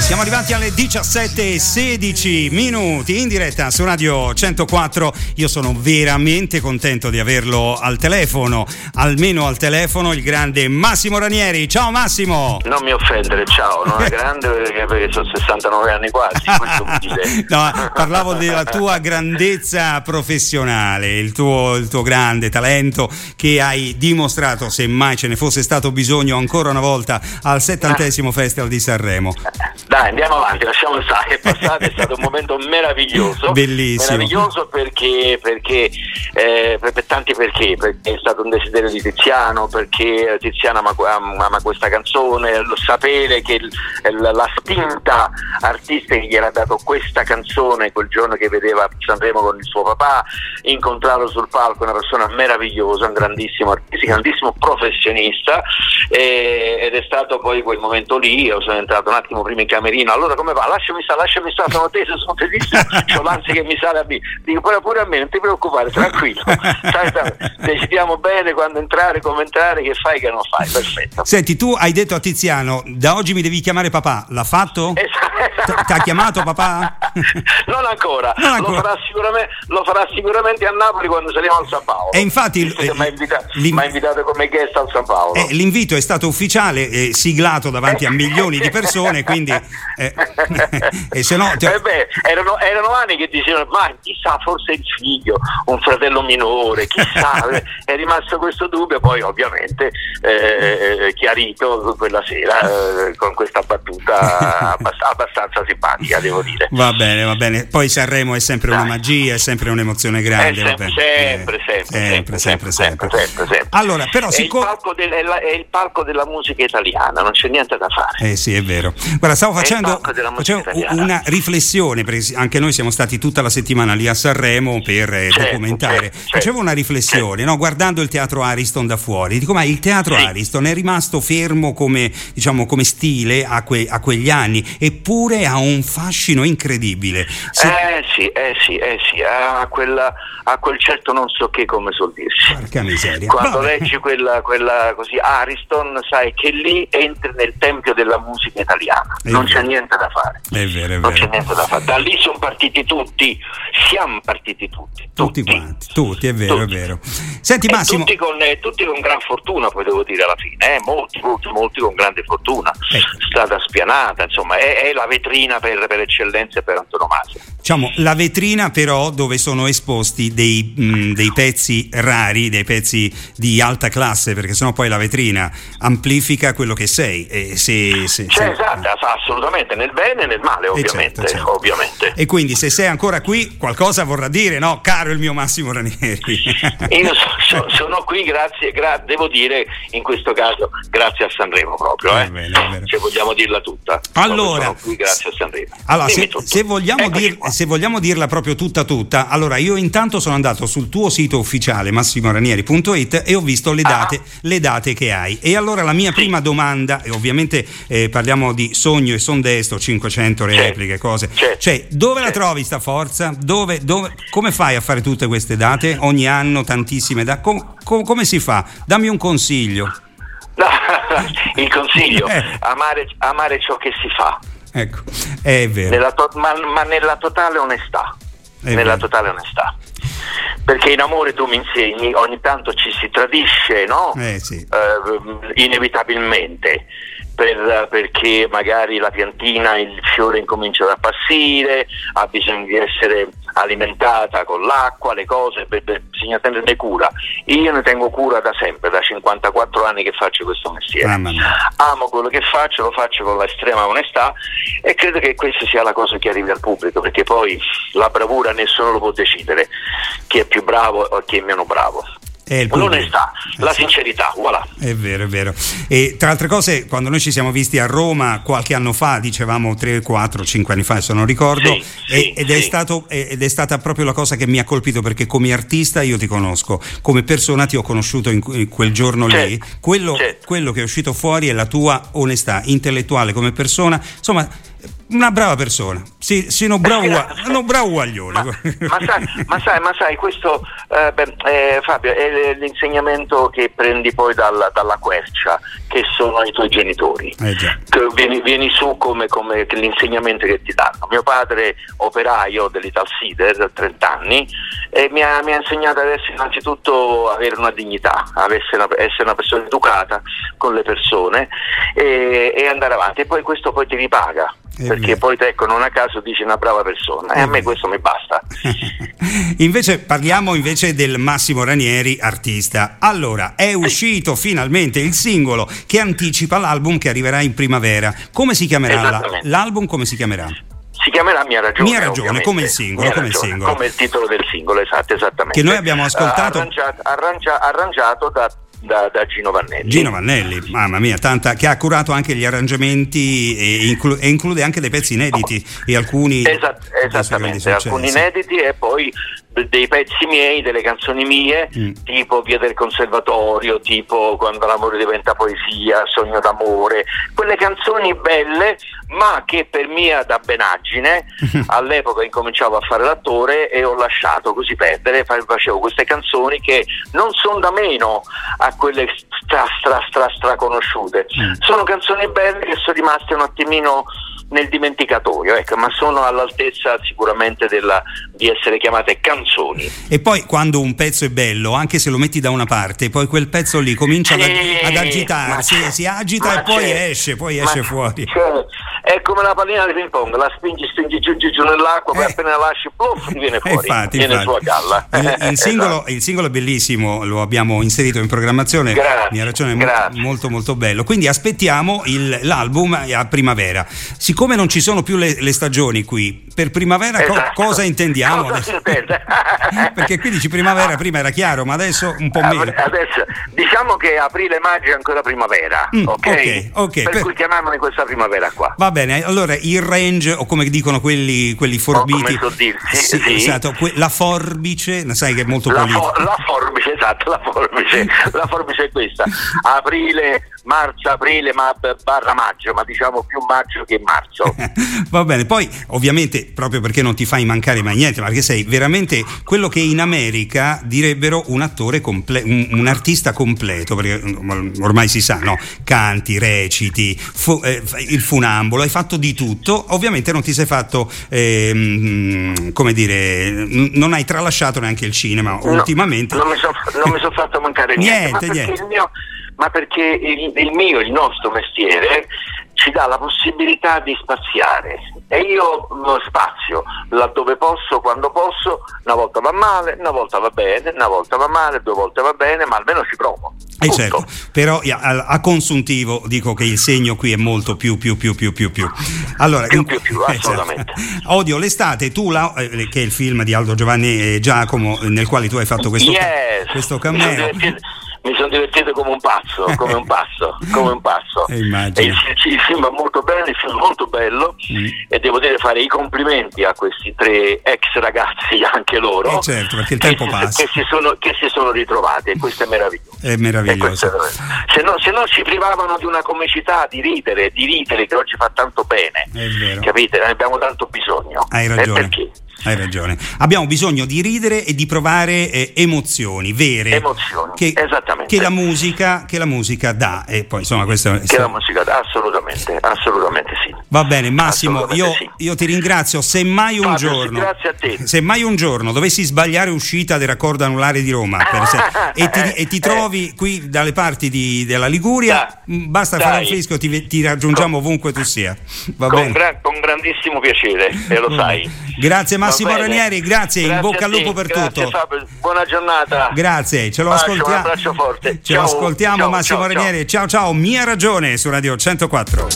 Siamo arrivati alle 17 e 16 minuti in diretta su Radio 104. Io sono veramente contento di averlo al telefono, almeno al telefono, il grande Massimo Ranieri. Ciao Massimo! Non mi offendere, ciao, non è grande perché, perché sono 69 anni quasi. no, parlavo della tua grandezza professionale, il tuo, il tuo grande talento che hai dimostrato, se mai ce ne fosse stato bisogno, ancora una volta al settantesimo Festival di Sanremo. Dai, andiamo avanti, lasciamo stare. È passato, è stato un momento meraviglioso. Bellissimo. Meraviglioso perché, perché eh, per, tanti perché, perché è stato un desiderio di Tiziano, perché Tiziano ama, ama questa canzone, lo sapere che la, la spinta artistica che gli era dato questa canzone quel giorno che vedeva Sanremo con il suo papà, incontrarlo sul palco, una persona meravigliosa, un grandissimo artista, un grandissimo professionista eh, ed è stato poi quel momento lì, io sono entrato un attimo prima in camerino, allora come va? Lasciami stare, lasciami stare, sono teso, sono tesissimo, ho l'ansia che mi sale a me. Dico pure, pure a me, non ti preoccupare, tranquillo. sai, sai, decidiamo bene quando entrare, come entrare, che fai, che non fai, perfetto. Senti, tu hai detto a Tiziano, da oggi mi devi chiamare papà, l'ha fatto? Esatto. Ti ha chiamato papà? non ancora, non ancora. Lo, farà lo, farà sicuramente a Napoli quando saliamo al San Paolo. E infatti eh, mi ha invitato, invitato, come guest al San Paolo. Eh, l'invito è stato ufficiale, eh, siglato davanti a milioni di persone, quindi eh, se no, ti... eh beh, erano, erano, anni che dicevano ma chissà forse il figlio un fratello minore chissà è rimasto questo dubbio poi ovviamente eh, eh chiarito quella sera eh, con questa battuta abbastanza simpatica devo dire. Va bene va bene. Poi Sanremo è sempre Dai. una magia è sempre un'emozione grande sempre sempre, sempre, sempre, sempre, sempre, allora però è, siccome... il palco del, è, la, è il palco della musica italiana non c'è niente da fare. Eh sì è vero. Guarda stavo facendo facendo, una riflessione, perché anche noi siamo stati tutta la settimana lì a Sanremo per eh, certo, documentare. Certo, Facevo certo, una riflessione, certo. no, guardando il teatro Ariston da fuori, dico ma il teatro sì. Ariston è rimasto fermo come, diciamo, come stile a, que, a, quegli anni, eppure ha un fascino incredibile. Se... Eh sì, eh sì, eh sì, ha, quella, ha quel certo non so che come suol dirsi. Porca miseria. Quando Vabbè. leggi quella, quella così Ariston, sai che lì entri nel tempio della musica italiana, è non vero. c'è niente da fare. È vero, è non c'è niente da fare. Da lì sono partiti tutti, siamo partiti tutti. Tutti, tutti quanti, tutti, è vero, tutti. è vero. Senti Massimo. Tutti con, eh, tutti con, gran fortuna, poi devo dire alla fine, eh? molti, molti, molti con grande fortuna. Ecco. Strada spianata, insomma, è, è la vetrina per, per eccellenza e per antonomasia. Diciamo, la vetrina però dove sono esposti dei, mh, dei, pezzi rari, dei pezzi di alta classe, perché sennò poi la vetrina amplifica quello che sei. E se, se, cioè, se... esatto, assolutamente, nel bene e nel male, ovviamente, certo, certo. ovviamente. E quindi se sei ancora qui, qualcosa vorrà dire, no? Caro il mio Massimo Ranieri. Io so, so, sono qui grazie, gra- devo dire, in questo caso, grazie a Sanremo proprio, eh? bene, se vogliamo dirla tutta. Allora, sono qui grazie a Sanremo. Allora, se, se, vogliamo dir, se vogliamo dirla proprio tutta tutta, allora io intanto sono andato sul tuo sito ufficiale massimoranieri.it e ho visto le date, ah. le date che hai. E allora la mia sì. prima domanda, e ovviamente eh, parliamo di sogno e sondesto, 500 repliche, cose. Cioè, dove la trovi sta forza? Dove, dove, come fai a fare tutte queste date? Ogni anno tantissime date? Com, com, come si fa? Dammi un consiglio. No, il consiglio, eh. amare, amare ciò che si fa. Ecco, è vero. Nella to- ma, ma, nella totale onestà. È nella vero. totale onestà. Perché in amore tu mi insegni, ogni tanto ci si tradisce, no? Eh, sì. uh, inevitabilmente per, perché magari la piantina, il fiore incomincia ad appassire, ha bisogno di essere alimentata con l'acqua, le cose, beh, beh, bisogna tenerne cura. Io ne tengo cura da sempre, da 54 anni che faccio questo mestiere. Amo quello che faccio, lo faccio con l'estrema onestà e credo che questa sia la cosa che arrivi al pubblico, perché poi la bravura nessuno lo può decidere, chi è più bravo o chi è meno bravo l'onestà, eh, la sincerità, voilà. È vero, è vero. E tra altre cose, quando noi ci siamo visti a Roma qualche anno fa, dicevamo 3, 4, 5 anni fa, se non ricordo, sì, sì, ed, è sì. stato, ed, è stata proprio la cosa che mi ha colpito perché come artista io ti conosco, come persona ti ho conosciuto in quel giorno certo, lì, quello, certo. quello che è uscito fuori è la tua onestà intellettuale come persona, insomma Una brava persona, sì, sì no bravo, no, bravo guaglione. Ma, ma, sai, ma, sai, ma sai, questo eh, beh, eh, Fabio è l'insegnamento che prendi poi dalla, dalla quercia, che sono i tuoi genitori. Eh vieni, vieni, su come, come l'insegnamento che ti danno. Mio padre, operaio dell'Ital Sider, 30 anni, e mi, ha, mi ha insegnato ad essere innanzitutto avere una dignità, essere una, essere una persona educata con le persone e, e andare avanti. E poi questo poi ti ripaga perché poi ecco non a caso dici una brava persona e a me questo mi basta invece parliamo invece del Massimo Ranieri artista allora è uscito finalmente il singolo che anticipa l'album che arriverà in primavera come si chiamerà l'album come si chiamerà? si chiamerà Mia ragione. Mia ragione, come il singolo, come, ragione, il singolo. come il titolo del singolo, esatto, esattamente. Che noi abbiamo ascoltato. Uh, arrangiato, arrangia, arrangiato da da, da, Gino Vannelli. Gino Vannelli, mamma mia, tanta, che ha curato anche gli arrangiamenti e, inclu- e include anche dei pezzi inediti e alcuni... Esat- esattamente, alcuni inediti e poi dei pezzi miei, delle canzoni mie, mm. tipo Via del Conservatorio, tipo Quando l'amore diventa poesia, Sogno d'amore, quelle canzoni belle, ma che per mia dabbenaggine all'epoca incominciavo a fare l'attore e ho lasciato così perdere, facevo queste canzoni che non sono da meno a quelle stra stra stra stra conosciute. Mm. Sono canzoni belle che sono rimaste un attimino nel dimenticatoio, ecco, ma sono all'altezza sicuramente della, di essere chiamate canzoni. E poi quando un pezzo è bello, anche se lo metti da una parte, poi quel pezzo lì comincia sì, ad, ad agitarsi, si agita e poi esce, poi esce fuori. È come la pallina di ping pong, la spingi, spingi giù, giù, giù nell'acqua, eh. poi appena la lasci, puff, viene fuori, infatti, viene infatti. galla. Il, il, singolo, esatto. il, singolo, è bellissimo, lo abbiamo inserito in programmazione, grazie, mi ha ragione, grazie. molto molto bello. Quindi aspettiamo il, l'album a primavera. Siccome non ci sono più le, le stagioni qui, per primavera esatto. co- cosa intendiamo? Cosa Perché qui dici primavera, prima era chiaro, ma adesso un po' meno. Adesso, diciamo che aprile maggio è ancora primavera, mm, ok? okay, okay. Per, per cui chiamiamoli questa primavera qua. Va bene, allora il range, o come dicono quelli, quelli forbiti, oh, sì, sì, sì. Esatto, que- la forbice, sai che è molto la. For- la forbice, esatto, la forbice, la forbice è questa. Aprile, marzo, aprile, ma barra maggio, ma diciamo più maggio che marzo. Va bene, poi ovviamente proprio perché non ti fai mancare mai niente, ma perché sei veramente quello che in America direbbero un attore completo, un, un, artista completo, perché mm, ormai si sa, no? Canti, reciti, fu- eh, il funambolo, hai fatto di tutto, ovviamente non ti sei fatto, eh, come dire, non hai tralasciato neanche il cinema no, ultimamente. Non mi sono so fatto mancare niente. niente, niente. Mio, ma perché il, il mio, il nostro mestiere ci dà la possibilità di spaziare e io spazio laddove posso, quando posso, una volta va male, una volta va bene, una volta va male, due volte va bene, ma almeno ci provo. Eh certo, però a, a, consuntivo dico che il segno qui è molto più più più più più più. Allora, più, più, più, eh, certo. assolutamente. Odio l'estate, tu la, eh, che è il film di Aldo Giovanni e Giacomo nel quale tu hai fatto questo, yes. questo cameo mi sono divertito come un pazzo, come un pazzo, come un pazzo. E il, il, film va molto bene, il film è molto bello mm. e devo dire fare i complimenti a questi tre ex ragazzi, anche loro, eh certo, perché il tempo che, passa. Che si, sono, che si sono ritrovati e questo è meraviglioso. È meraviglioso. È, se, no, se no ci privavano di una comicità, di ridere, di ridere che oggi fa tanto bene, capite? Ne abbiamo tanto bisogno. Hai ragione. E perché? Hai ragione. Abbiamo bisogno di ridere e di provare eh, emozioni vere. Emozioni, che, esattamente. Che la, musica, che la musica dà. E poi insomma questo Che la musica dà, assolutamente, assolutamente sì. Va bene, Massimo, io, sì. io, ti ringrazio. Se mai un Fabio, giorno. Grazie a te. Se mai un giorno dovessi sbagliare uscita del raccordo anulare di Roma e, ti, e, ti, trovi qui dalle parti di, della Liguria, dai, basta dai. fare un fisco, ti, ti raggiungiamo con, ovunque tu sia. Va con, bene? Gra- con grandissimo piacere, e lo sai. Grazie Massimo Ranieri, grazie, grazie, in bocca al lupo per grazie, tutto. Fabio, buona giornata. Grazie, ce lo Bacio, ascoltiamo. Un abbraccio forte. Ce ciao, lo ascoltiamo ciao, Massimo ciao, Ranieri. Ciao ciao, mia ragione su Radio 104.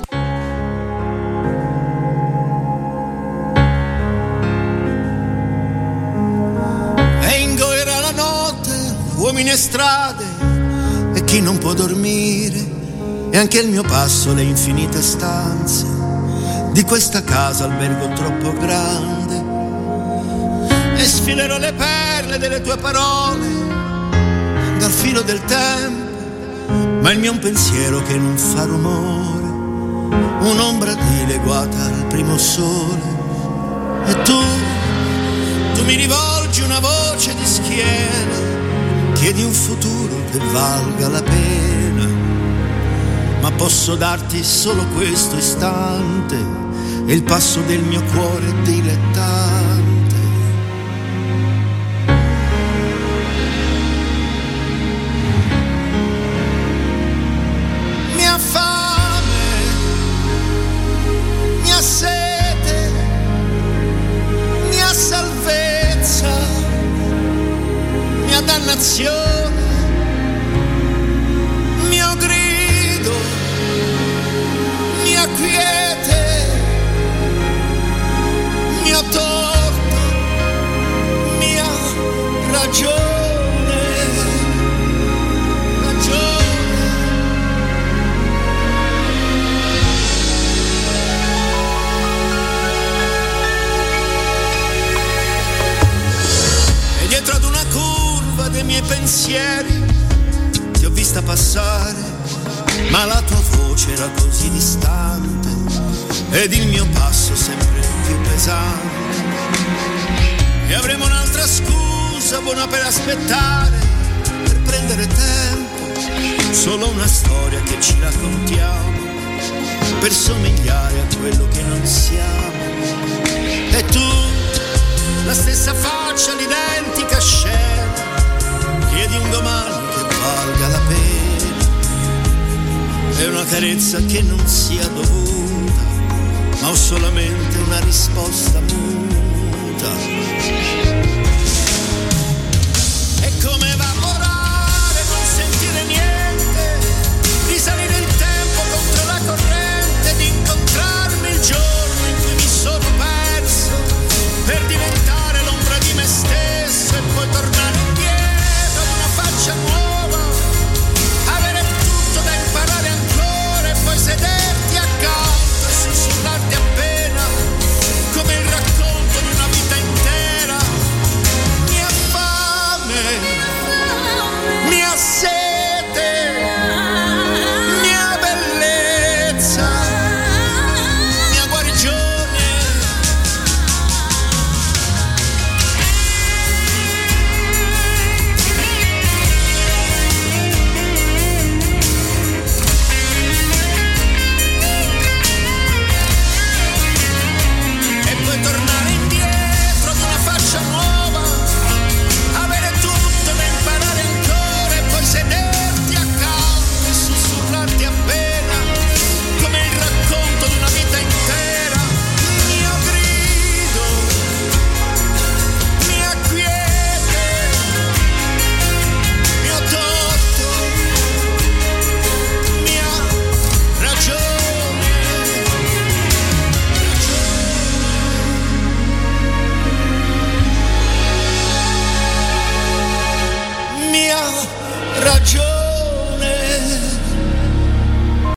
E ingoierà la notte, uomini e strade, e chi non può dormire, e anche il mio passo le infinite stanze di questa casa albergo troppo grande sfilerò le perle delle tue parole dal filo del tempo ma il mio è un pensiero che non fa rumore un'ombra dileguata al primo sole. E tu, tu mi rivolgi una voce di schiena, chiedi un futuro che valga la pena, ma posso darti solo questo istante e il passo del mio cuore dilettante. Nation. Pensieri ti ho vista passare, ma la tua voce era così distante ed il mio passo sempre più pesante. E avremo un'altra scusa buona per aspettare, per prendere tempo, solo una storia che ci raccontiamo, per somigliare a quello che non siamo. E tu, la stessa faccia, l'identica scena chiedi un domani che valga la pena. È una carezza che non sia dovuta, ma ho solamente una risposta muta.